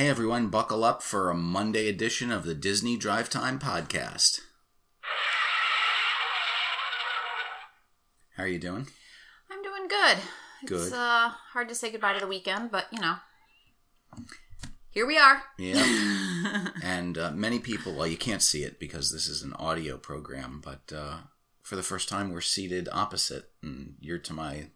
Hey everyone, buckle up for a Monday edition of the Disney Drive Time Podcast. How are you doing? I'm doing good. It's Good. uh, hard to say goodbye to the weekend, but you know, here we are. Yeah. and uh, many people, well, you can't see it because this is an audio program, but uh, for the first time, we're seated opposite, and you're to my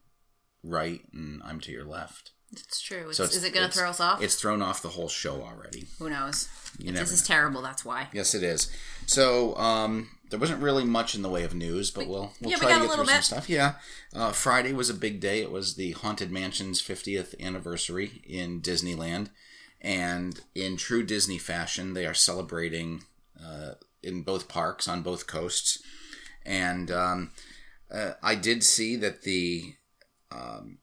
right, and I'm to your left. It's true. It's, So it's- is it going to throw us off? It's thrown off the whole show already. Who knows? You If this is terrible. That's why. Yes, it is. So um, there wasn't really much in the way of news, but we'll we'll yeah, try got to get through some stuff. Yeah, uh, Friday was a big day. It was the Haunted Mansion's 50th anniversary in Disneyland, and in true Disney fashion, they are celebrating uh, in both parks on both coasts. And um, uh, I did see that the um,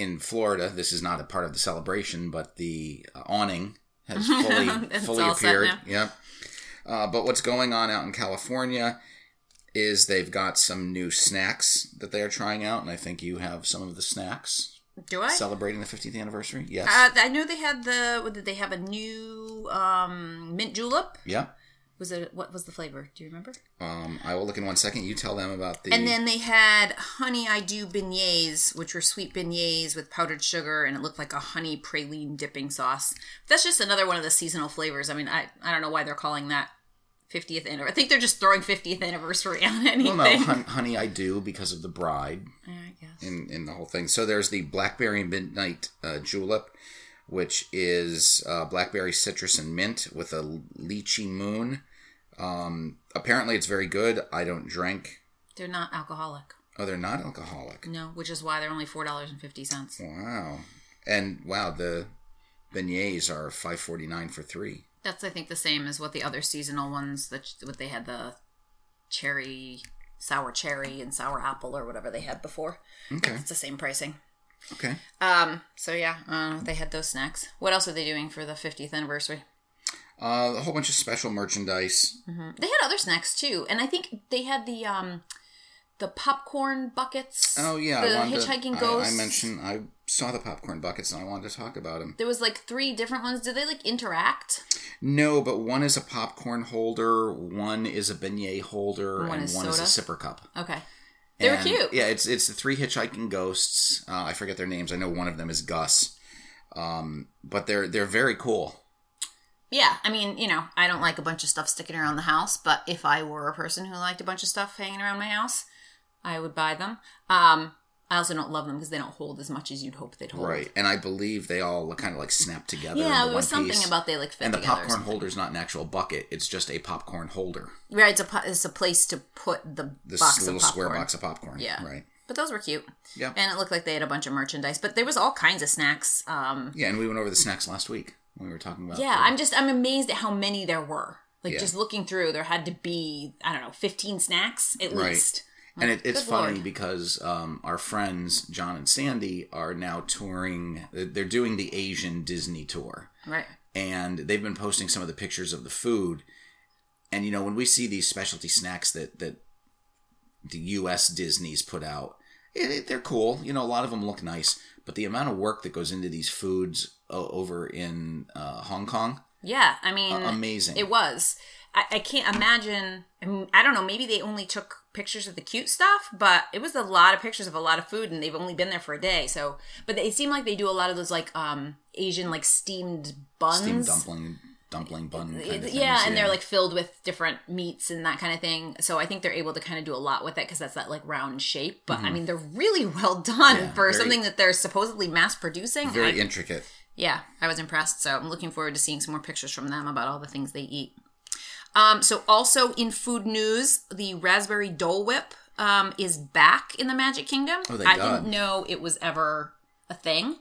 in Florida, this is not a part of the celebration, but the uh, awning has fully fully appeared. Yep. Uh, but what's going on out in California is they've got some new snacks that they are trying out, and I think you have some of the snacks Do I? celebrating the 50th anniversary. Yes. uh, I know they had the. Did they have a new um, mint julep? yeah. Was it what was the flavor? Do you remember? Um, I will look in one second. You tell them about the. And then they had honey I do beignets, which were sweet beignets with powdered sugar, and it looked like a honey praline dipping sauce. That's just another one of the seasonal flavors. I mean, I I don't know why they're calling that 50th anniversary. I think they're just throwing 50th anniversary on anything. well, no, hun- honey, I do because of the bride Yeah, I guess. in in the whole thing. So there's the blackberry midnight uh, julep, which is uh, blackberry citrus and mint with a lychee moon. Um, apparently, it's very good. I don't drink. They're not alcoholic. Oh, they're not alcoholic. No, which is why they're only four dollars and fifty cents. Wow. And wow, the beignets are five forty nine for three. That's I think the same as what the other seasonal ones that what they had the cherry, sour cherry, and sour apple or whatever they had before. Okay. It's the same pricing. Okay. Um. So yeah, uh, they had those snacks. What else are they doing for the 50th anniversary? Uh, a whole bunch of special merchandise. They had other snacks too, and I think they had the um, the popcorn buckets. Oh yeah, the I hitchhiking to, ghost. I, I mentioned I saw the popcorn buckets and I wanted to talk about them. There was like three different ones. Did they like interact? No, but one is a popcorn holder, one is a beignet holder, One and is one is a soda? sipper cup. Okay, they were And, cute. Yeah, it's it's the three hitchhiking ghosts. Uh, I forget their names. I know one of them is Gus. Um, but they're they're very cool. Yeah, I mean, you know, I don't like a bunch of stuff sticking around the house, but if I were a person who liked a bunch of stuff hanging around my house, I would buy them. Um, I also don't love them because they don't hold as much as you'd hope they'd hold. Right, and I believe they all kind of like snap together. Yeah, there was something piece. about they like fit And the popcorn something. holder's not an actual bucket; it's just a popcorn holder. Right, it's a po- it's a place to put the This box little of square box of popcorn. Yeah. right. But those were cute. Yeah. And it looked like they had a bunch of merchandise, but there was all kinds of snacks. Um, Yeah, and we went over the snacks last week when we were talking about. yeah, the- I'm just I'm amazed at how many there were. Like Yeah. just looking through, there had to be I don't know, 15 snacks at Right. least. and it, it's funny Lord. because um, our friends John and Sandy are now touring. They're doing the Asian Disney tour, Right. and they've been posting some of the pictures of the food. And you know, when we see these specialty snacks that that the U.S. Disney's put out, it, they're cool. You know, a lot of them look nice, but the amount of work that goes into these foods over in uh, Hong Kong, Yeah, I mean, amazing. It was. I, I can't imagine. I, mean, I don't know. Maybe they only took pictures of the cute stuff, but it was a lot of pictures of a lot of food, and they've only been there for a day. So, but they seem like they do a lot of those like um Asian like steamed buns. Steamed dumpling, dumpling bun. Kind of things, yeah, and they're like filled with different meats and that kind of thing. So I think they're able to kind of do a lot with it because that's that like round shape. But I mean, they're really well done Mm-hmm. Yeah, for very- something that they're supposedly mass producing. very I- intricate. Yeah, I was impressed. So I'm looking forward to seeing some more pictures from them about all the things they eat. Um, so also in food news, the raspberry Dole Whip um, is back in the Magic Kingdom. Oh, I God. didn't know it was ever a thing,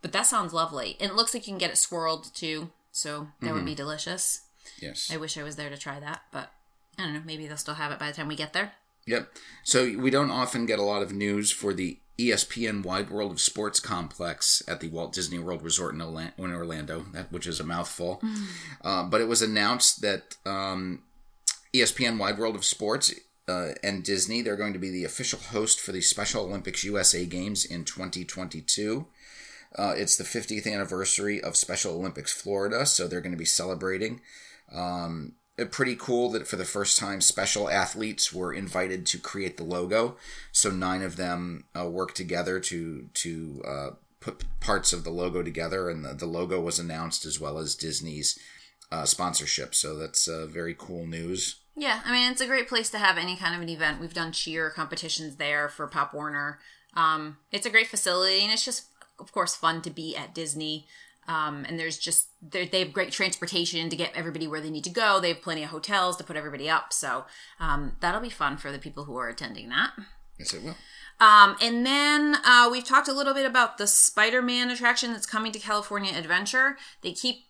but that sounds lovely. And it looks like you can get it swirled too, so that Mm-hmm. would be delicious. Yes. I wish I was there to try that, but I don't know. Maybe they'll still have it by the time we get there. Yep. So we don't often get a lot of news for the ESPN Wide World of Sports complex at the Walt Disney World Resort in Orla- in Orlando, that, which is a mouthful. Uh, but it was announced that um, ESPN Wide World of Sports uh, and Disney they're going to be the official host for the Special Olympics USA Games in 2022. Uh, it's the 50th anniversary of Special Olympics Florida, so they're going to be celebrating. Um, pretty cool that for the first time, special athletes were invited to create the logo. So nine of them uh, worked together to to uh, put parts of the logo together, and the, the logo was announced as well as Disney's uh, sponsorship. So that's uh, very cool news. Yeah, I mean it's a great place to have any kind of an event. We've done cheer competitions there for Pop Warner. Um, it's a great facility, and it's just, of course, fun to be at Disney. Um, and there's just they have great transportation to get everybody where they need to go. They have plenty of hotels to put everybody up, so um, that'll be fun for the people who are attending that. Yes, it will. Um, and then uh, we've talked a little bit about the Spider-Man attraction that's coming to California Adventure. They keep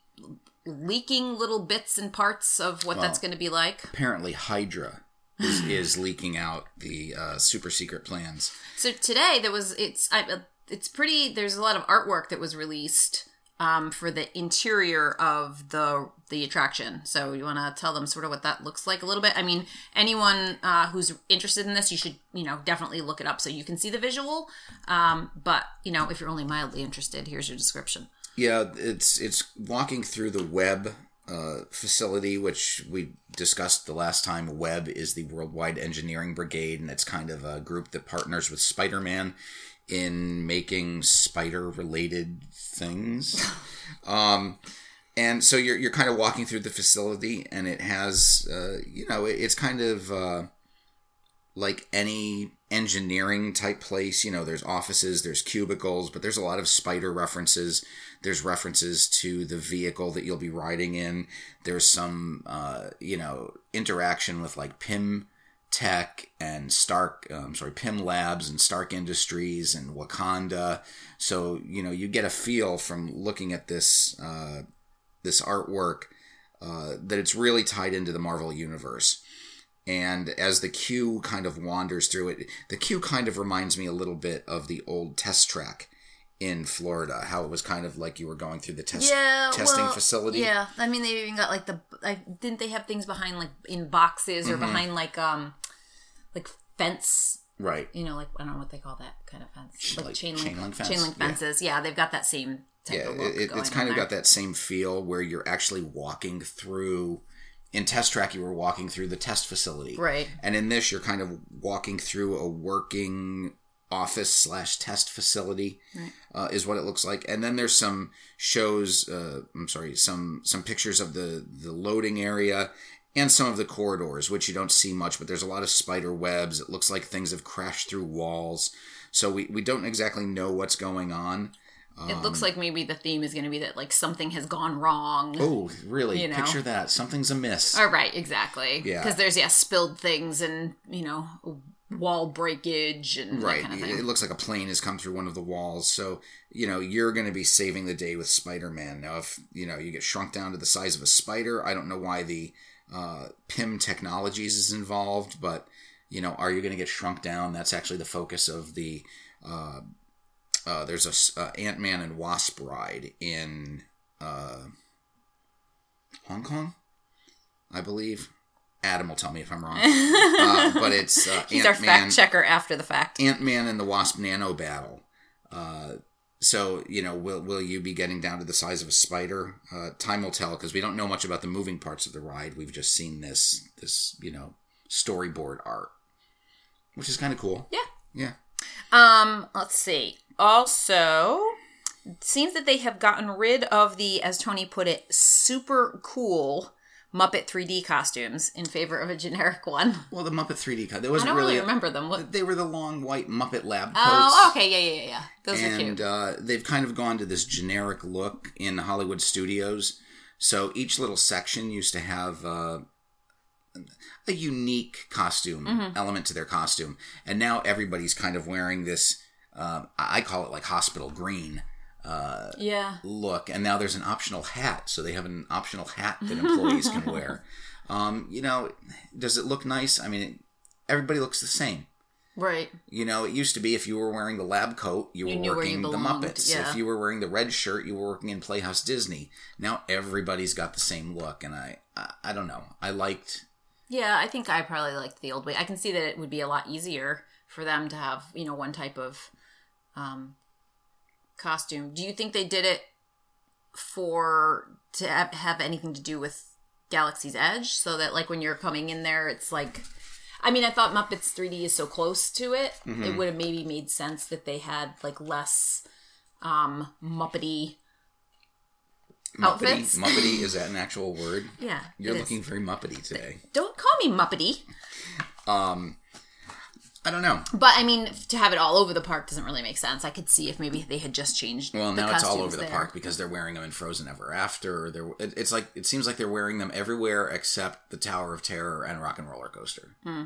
leaking little bits and parts of what well, that's going to be like. Apparently, Hydra is, is leaking out the uh, super secret plans. So today there was it's I, it's pretty. There's a lot of artwork that was released um, for the interior of the the attraction. So you want to tell them sort of what that looks like a little bit. I mean, anyone uh, who's interested in this, you should you know definitely look it up so you can see the visual. Um, but you know, if you're only mildly interested, here's your description. Yeah, it's it's walking through the web uh, facility, which we discussed the last time. Web is the Worldwide Engineering Brigade, and it's kind of a group that partners with Spider Man in making spider related things. um, and so you're, you're kind of walking through the facility and it has, uh, you know, it's kind of uh, like any engineering type place. You know, there's offices, there's cubicles, but there's a lot of spider references. There's references to the vehicle that you'll be riding in. There's some, uh, you know, interaction with like Pym Tech and Stark, um, sorry, Pym Labs and Stark Industries and Wakanda. So you know you get a feel from looking at this uh, this artwork uh, that it's really tied into the Marvel universe. And as the queue kind of wanders through it, the queue kind of reminds me a little bit of the old test track in Florida, how it was kind of like you were going through the test yeah, testing well, facility. Yeah, I mean they even got like the like didn't they have things behind like in boxes or mm-hmm. behind like um like fence right you know like i don't know what they call that kind of fence like, like chain, link, chain link fence. chain link fences yeah, yeah they've got that same yeah it, it's kind of there. got that same feel where you're actually walking through in test track you were walking through the test facility right and in this you're kind of walking through a working office slash test facility right. uh, is what it looks like and then there's some shows uh, i'm sorry some some pictures of the the loading area and some of the corridors, which you don't see much, but there's a lot of spider webs. It looks like things have crashed through walls. So we, we don't exactly know what's going on. It um, looks like maybe the theme is going to be that like something has gone wrong. Oh, really? You know? Picture that. Something's amiss. All right, exactly. Yeah. Because there's yeah spilled things and you know wall breakage and right. Kind of it looks like a plane has come through one of the walls. So you know you're going to be saving the day with Spider-Man. Now, if you know you get shrunk down to the size of a spider, I don't know why the uh, Pym Technologies is involved, but you know, are you going to get shrunk down? That's actually the focus of the. Uh, uh, there's a uh, Ant Man and Wasp ride in uh, Hong Kong, I believe. Adam will tell me if I'm wrong, uh, but it's uh, he's Ant-Man, our fact checker after the fact. Ant Man and the Wasp Nano Battle. So, you know, will will you be getting down to the size of a spider? Uh, time will tell because we don't know much about the moving parts of the ride. We've just seen this this you know storyboard art, which is kind of cool. Yeah. Yeah. Um. Let's see. Also, seems that they have gotten rid of the, as Tony put it, super cool Muppet 3D costumes in favor of a generic one. Well, the Muppet 3D costume. There wasn't I don't really, really remember them. What? They were the long white Muppet lab coats. Oh, okay, yeah, yeah, yeah. Those and, are cute. Uh, they've kind of gone to this generic look in Hollywood studios. So each little section used to have uh, a unique costume mm-hmm. element to their costume, and now everybody's kind of wearing this. Uh, I call it like hospital green uh, yeah. look and now there's an optional hat so they have an optional hat that employees can wear. Um, you know does it look nice? I mean it, everybody looks the same. Right. You know it used to be if you were wearing the lab coat you, you were working you the muppets. yeah. if you were wearing the red shirt you were working in playhouse disney. Now everybody's got the same look and i i, I don't know. I liked yeah i think i probably liked the old way. I can see that it would be a lot easier for them to have you know one type of um, costume. Do you think they did it for to have, have anything to do with Galaxy's Edge, so that like when you're coming in there, it's like. I mean, I thought Muppets 3D is so close to it. Mm-hmm. It would have maybe made sense that they had like less um Muppety Muppety. Outfits? Muppety is that an actual word? Yeah, You're it is. looking very Muppety today. Don't call me Muppety. I don't know. But I mean, to have it all over the park doesn't really make sense. I could see if maybe they had just changed. Well, now it's all over the park because they're wearing them in Frozen Ever After. They're it, it's like it seems like they're wearing them everywhere except the Tower of Terror and Rock and Roller Coaster Hmm.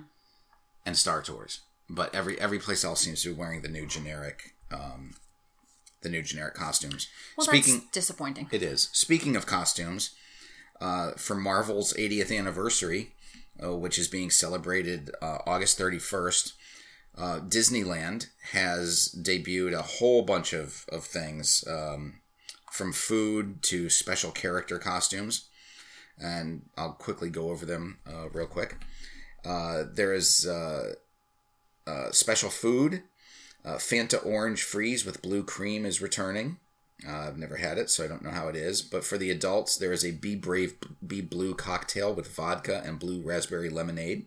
and Star Tours. But every every place else seems to be wearing the new generic, um, the new generic costumes. Well, Speaking, that's disappointing. it is. Speaking of costumes, uh, for Marvel's 80th anniversary, uh, which is being celebrated uh, August 31st, uh, Disneyland has debuted a whole bunch of, of things, um, from food to special character costumes. And I'll quickly go over them uh, real quick. Uh, there is uh, uh, special food. Uh, Fanta Orange Freeze with blue cream is returning. I've never had it, so I don't know how it is. But for the adults, there is a Be Brave, Be Blue cocktail with vodka and blue raspberry lemonade.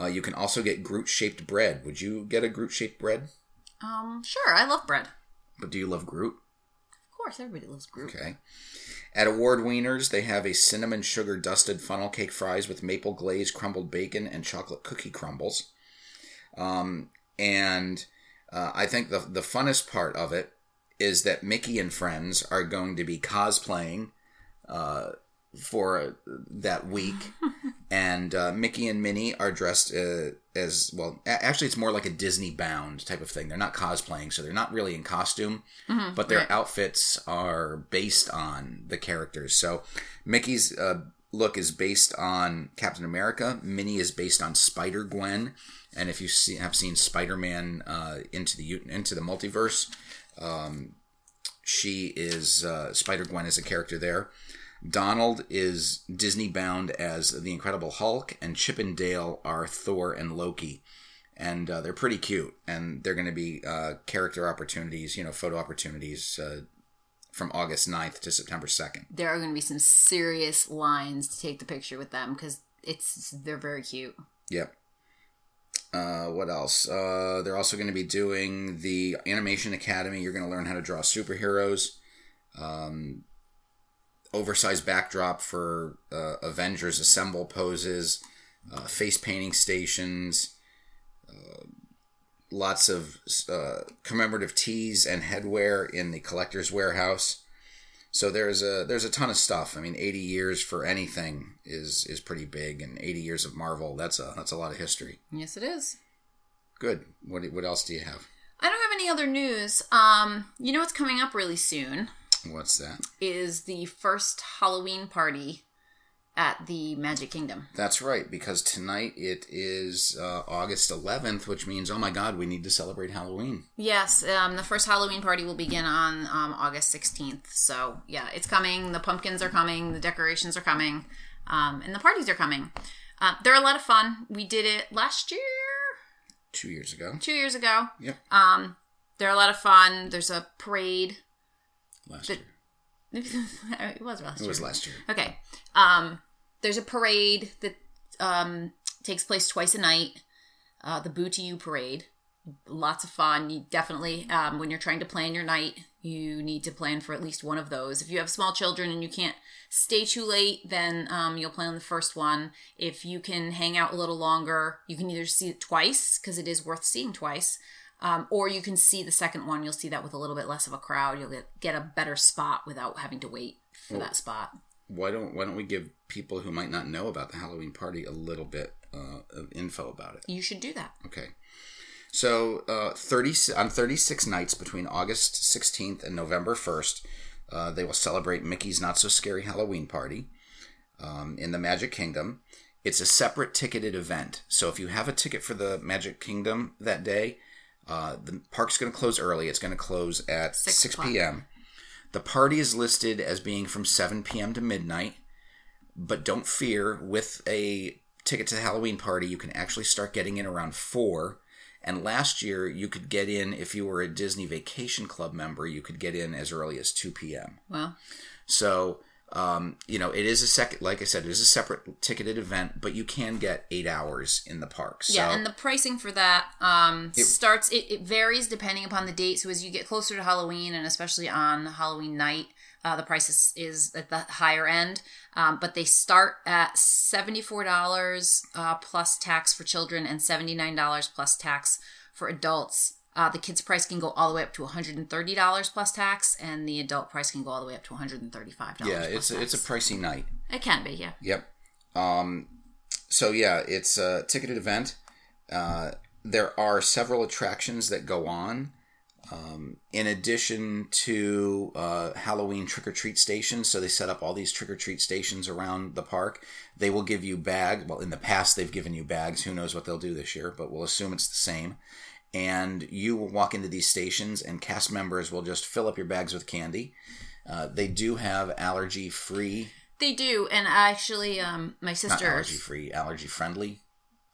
Uh, you can also get Groot shaped bread. Would you get a Groot shaped bread? Um, sure, I love bread. But do you love Groot? Of course, everybody loves Groot. Okay. At Award Wieners, they have a cinnamon sugar dusted funnel cake fries with maple glaze, crumbled bacon, and chocolate cookie crumbles. Um, and uh, I think the the funnest part of it is that Mickey and friends are going to be cosplaying uh, for that week, and uh, Mickey and Minnie are dressed uh, as well. Actually, it's more like a Disney bound type of thing. They're not cosplaying, so they're not really in costume, but their right. outfits are based on the characters. So Mickey's uh, look is based on Captain America. Minnie is based on Spider Gwen. And if you see, have seen Spider Man uh, into the into the multiverse, um, she is uh, Spider Gwen is a character there. Donald is Disney bound as the Incredible Hulk, and Chip and Dale are Thor and Loki. And uh, they're pretty cute, and they're going to be uh, character opportunities, you know, photo opportunities uh, from August 9th to September 2nd. There are going to be some serious lines to take the picture with them because it's they're very cute. Yep. Uh, what else? Uh, they're also going to be doing the Animation Academy. You're going to learn how to draw superheroes. Um, oversized backdrop for uh, Avengers Assemble poses, uh, face painting stations, uh, lots of uh, commemorative tees and headwear in the collector's warehouse. So there's a there's a ton of stuff. I mean, 80 years for anything is is pretty big, and 80 years of Marvel that's a that's a lot of history. Yes, it is. Good. What what else do you have? I don't have any other news. Um, you know what's coming up really soon What's that? is the first Halloween party at the Magic Kingdom. That's right, because tonight it is uh, August 11th, which means oh my God, we need to celebrate Halloween. Yes, um, the first Halloween party will begin on um, August 16th. So, yeah, it's coming. The pumpkins are coming. The decorations are coming. Um, and the parties are coming. Uh, they're a lot of fun. We did it last year, Two years ago. two years ago. Yep. Um, they're a lot of fun. There's a parade. Last the- year. it was last It year. was last year. Okay. Um, there's a parade that um, takes place twice a night. Uh, the Boo to You parade. Lots of fun. You definitely, um, when you're trying to plan your night, you need to plan for at least one of those. If you have small children and you can't stay too late, then um, you'll plan the first one. If you can hang out a little longer, you can either see it twice because it is worth seeing twice. Um, or you can see the second one. You'll see that with a little bit less of a crowd. You'll get, get a better spot without having to wait for that spot. Why don't Why don't we give people who might not know about the Halloween party a little bit uh, of info about it? You should do that. Okay. So, uh, 30, on 36 nights between August 16th and November 1st, uh, they will celebrate Mickey's Not So Scary Halloween Party um, in the Magic Kingdom. It's a separate ticketed event. So, if you have a ticket for the Magic Kingdom that day, uh, the park's going to close early. It's going to close at Six 6 p.m. The party is listed as being from 7 p.m. to midnight, but don't fear, with a ticket to the Halloween party, you can actually start getting in around 4 And last year, you could get in if you were a Disney Vacation Club member. You could get in as early as two p.m. Well, So, um, you know, it is a second, like I said, it is a separate ticketed event, but you can get eight hours in the park. So, yeah, and the pricing for that um, it, starts. It, it varies depending upon the date. So as you get closer to Halloween, and especially on Halloween night, uh, the price is, is at the higher end. Um, but they start at seventy four dollars uh, plus tax for children, and seventy nine dollars plus tax for adults. Uh, the kids' price can go all the way up to one hundred and thirty dollars plus tax, and the adult price can go all the way up to one hundred and thirty five dollars. yeah, it's a, it's a pricey night. it can be yeah. Yep. Um, so yeah, it's a ticketed event. Uh, there are several attractions that go on. Um, in addition to uh, Halloween trick or treat stations, so they set up all these trick or treat stations around the park. They will give you bags. Well, in the past, they've given you bags. Who knows what they'll do this year? But we'll assume it's the same. And you will walk into these stations, and cast members will just fill up your bags with candy. Uh, they do have allergy free They do, and actually, um, my sister allergy free, allergy friendly.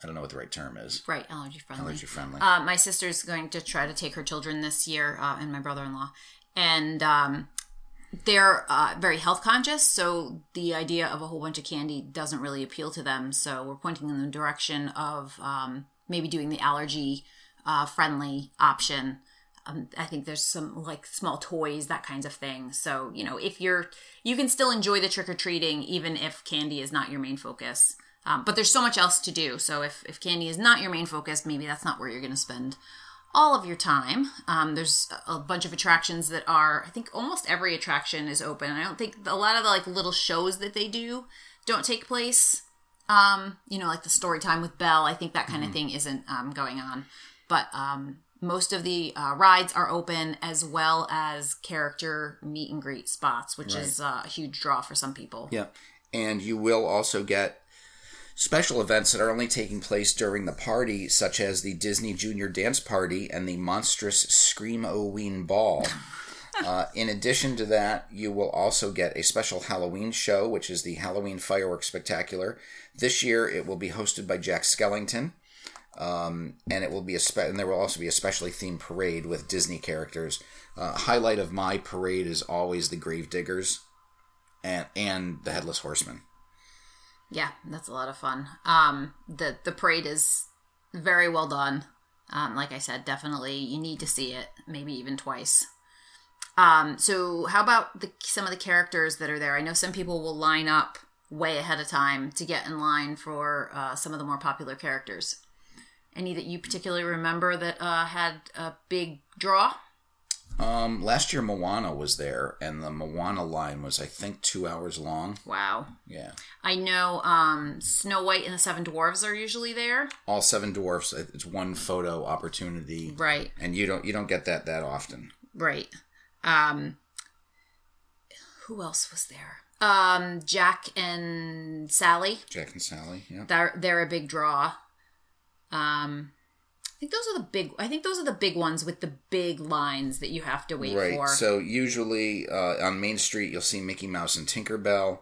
I don't know what the right term is. right allergy friendly. Allergy friendly. Uh, my sister's going to try to take her children this year, uh, and my brother-in-law, and um, they're uh, very health conscious. So the idea of a whole bunch of candy doesn't really appeal to them. So we're pointing in the direction of um, maybe doing the allergy uh, friendly option. Um, I think there's some like small toys, that kinds of thing. So you know, if you're, you can still enjoy the trick or treating even if candy is not your main focus. Um, but there's so much else to do. So if if candy is not your main focus, maybe that's not where you're going to spend all of your time. Um, there's a bunch of attractions that are, I think almost every attraction is open. I don't think a lot of the like little shows that they do don't take place. Um, you know, like the story time with Belle. I think that kind of thing isn't um, going on. But um, most of the uh, rides are open as well as character meet and greet spots, which is uh, a huge draw for some people. Yeah. And you will also get special events that are only taking place during the party, such as the Disney Junior Dance Party and the monstrous Scream-O-Ween Ball. Uh, in addition to that, you will also get a special Halloween show, which is the Halloween Fireworks Spectacular. This year, it will be hosted by Jack Skellington, um, and it will be a spe- and there will also be a specially themed parade with Disney characters. Uh, highlight of my parade is always the Grave Diggers, and and the Headless Horseman. Yeah, that's a lot of fun. Um, the the parade is very well done. Um, like I said, definitely you need to see it, maybe even twice. Um, so how about the some of the characters that are there? I know some people will line up way ahead of time to get in line for uh, some of the more popular characters. Any that you particularly remember that uh, had a big draw? Um, last year Moana was there, and the Moana line was I think two hours long. Wow. Yeah, I know um, Snow White and the Seven Dwarfs are usually there. all seven dwarfs. It's one photo opportunity, Right. and you don't you don't get that that often. Right. Um who else was there? Um Jack and Sally. Jack and Sally. Yeah. They're they're a big draw. Um I think those are the big I think those are the big ones with the big lines that you have to wait Right. for. So usually uh, on Main Street, you'll see Mickey Mouse and Tinkerbell.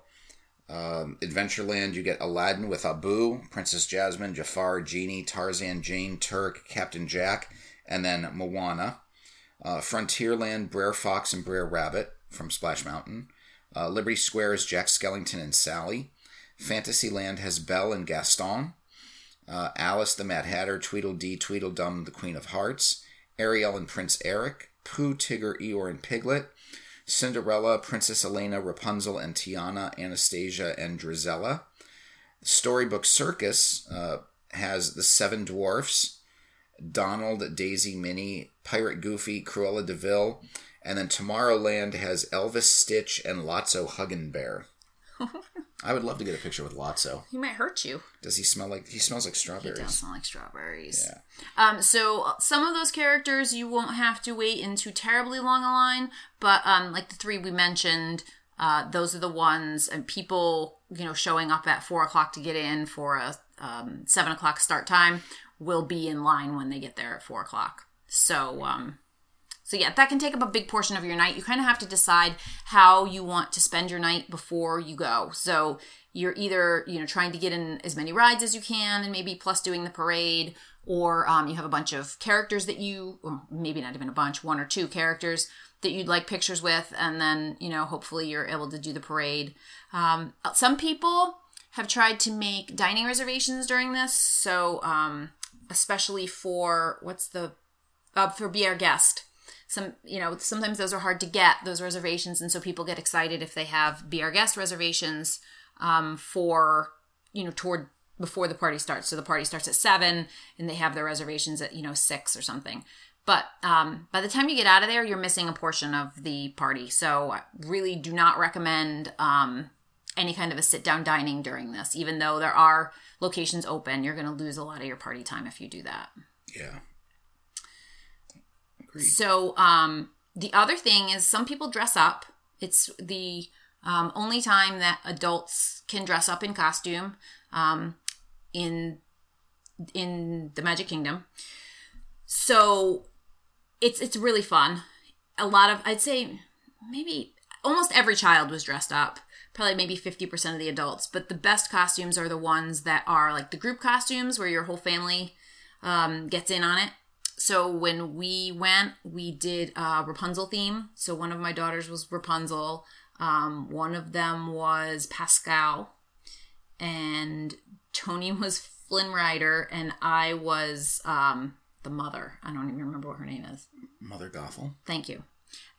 Um, Adventureland, you get Aladdin with Abu, Princess Jasmine, Jafar, Genie, Tarzan, Jane, Terk, Captain Jack, and then Moana. Uh, Frontierland, Brer Fox and Brer Rabbit from Splash Mountain. Uh, Liberty Square is Jack Skellington and Sally. Fantasyland has Belle and Gaston. Uh, Alice the Mad Hatter, Tweedledee, Tweedledum, the Queen of Hearts. Ariel and Prince Eric. Pooh, Tigger, Eeyore, and Piglet. Cinderella, Princess Elena, Rapunzel, and Tiana, Anastasia, and Drizella. Storybook Circus uh, has the Seven Dwarfs, Donald, Daisy, Minnie, Pirate Goofy, Cruella de Vil, and then Tomorrowland has Elvis, Stitch, and Lotso Huggin Bear. I would love to get a picture with Lotso. he might hurt you. Does he smell like he smells like strawberries? does smell like strawberries. Yeah. Um, so some of those characters you won't have to wait in too terribly long a line, but um, like the three we mentioned, uh, those are the ones and people you know showing up at four o'clock to get in for a um, seven o'clock start time will be in line when they get there at four o'clock. So um, So yeah, that can take up a big portion of your night. You kind of have to decide how you want to spend your night before you go. So you're either you know trying to get in as many rides as you can, and maybe plus doing the parade, or um, you have a bunch of characters that you, maybe not even a bunch, one or two characters that you'd like pictures with, and then you know hopefully you're able to do the parade. Um, some people have tried to make dining reservations during this, so um, especially for what's the uh, for be our guest some you know sometimes those are hard to get those reservations and so people get excited if they have be our guest reservations um, for you know toward before the party starts. So the party starts at seven and they have their reservations at you know six or something. But um, by the time you get out of there you're missing a portion of the party. So I really do not recommend um, any kind of a sit down dining during this. Even though there are locations open you're going to lose a lot of your party time if you do that. Yeah. So um, the other thing is some people dress up. It's the um, only time that adults can dress up in costume um, in in the Magic Kingdom. So it's it's really fun. A lot of I'd say maybe almost every child was dressed up. Probably maybe 50% of the adults, but the best costumes are the ones that are like the group costumes where your whole family um, gets in on it. So when we went, we did a Rapunzel theme. So one of my daughters was Rapunzel. Um, one of them was Pascal, and Tony was Flynn Rider, and I was um, the mother. I don't even remember what her name is. Mother Gothel. Thank you.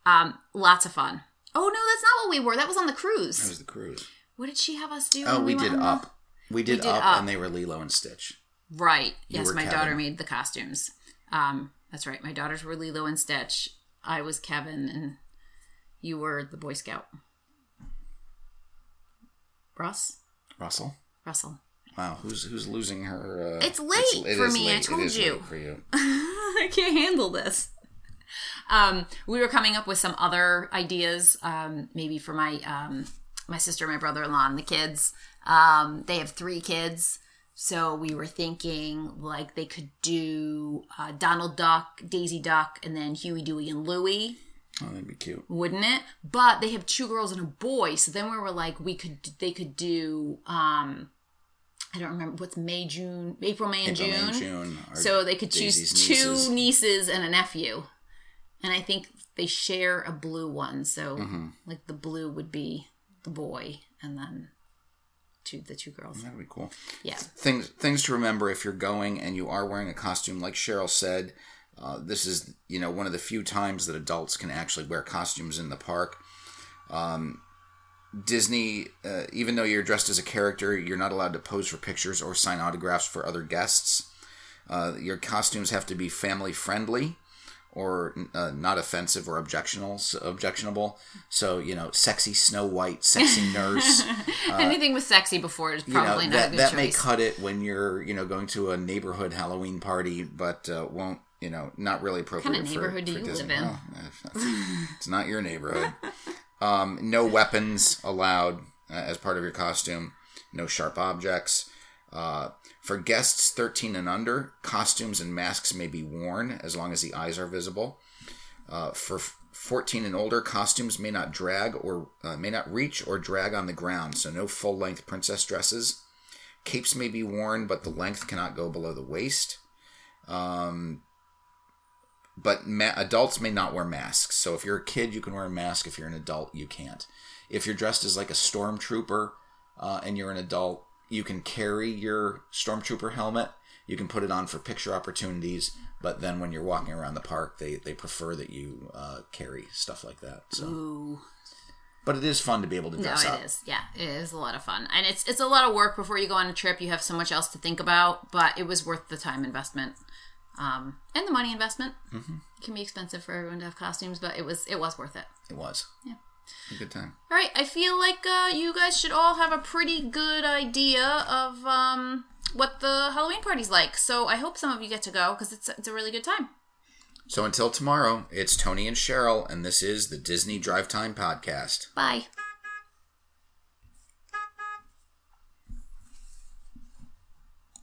Um, lots of fun. Oh no, that's not what we were. That was on the cruise. That was the cruise. What did she have us do? Oh, we went did on the- up. We did, did up, Up. and they were Lilo and Stitch. Right. You Yes, my Kevin. daughter made the costumes. Um, that's right. My daughters were Lilo and Stitch. I was Kevin, and you were the Boy Scout. Russ? Russell. Russell. Wow, who's who's losing her? Uh, It's late it for me, I told is you. late for you. I can't handle this. Um, we were coming up with some other ideas, um, maybe for my um, my sister, my brother in law, and the kids. Um, they have three kids, so we were thinking like they could do uh, Donald Duck, Daisy Duck, and then Huey, Dewey, and Louie. Oh, that'd be cute. wouldn't it? But they have two girls and a boy, so then we were like, we could they could do um I don't remember what's May, June, April, May, and April, May, June. and June. So they could Daisy's choose nieces. two nieces and a nephew, and I think they share a blue one. So Mm-hmm. like the blue would be the boy, and then two the two girls. That'd be cool. Yeah. things things to remember if you're going and you are wearing a costume like cheryl said uh, this is you know one of the few times that adults can actually wear costumes in the park um, disney uh, even though you're dressed as a character you're not allowed to pose for pictures or sign autographs for other guests uh, your costumes have to be family friendly or uh, not offensive or objectionable objectionable so you know sexy snow white sexy nurse Anything with sexy before is Uh, you know, probably not a that, good that may cut it when you're you know going to a neighborhood Halloween party, but uh, won't you know not really appropriate. Kinda for- neighborhood do for you Disney. live in? Well, eh, it's not your neighborhood. Um, no weapons allowed uh, as part of your costume. No sharp objects. For guests 13 and under, costumes and masks may be worn as long as the eyes are visible. Uh, for 14 and older, costumes may not drag or uh, may not reach or drag on the ground, so no full length princess dresses. Capes may be worn, but the length cannot go below the waist. Um, but ma- adults may not wear masks. So if you're a kid, you can wear a mask. If you're an adult, you can't. If you're dressed as like a stormtrooper uh, and you're an adult, you can carry your stormtrooper helmet. You can put it on for picture opportunities. But then when you're walking around the park, they, they prefer that you uh, carry stuff like that. So, Ooh. but it is fun to be able to No, dress it up. is. Yeah, it is a lot of fun, and it's it's a lot of work before you go on a trip. You have so much else to think about, but it was worth the time investment, um, and the money investment. Mm-hmm. It can be expensive for everyone to have costumes, but it was it was worth it. It was. Yeah. A good time. All right, I feel like uh, you guys should all have a pretty good idea of um, what the Halloween party's like. So I hope some of you get to go because it's it's a really good time. So until tomorrow, it's Tony and Cheryl, and this is the Disney Drive Time Podcast. Bye.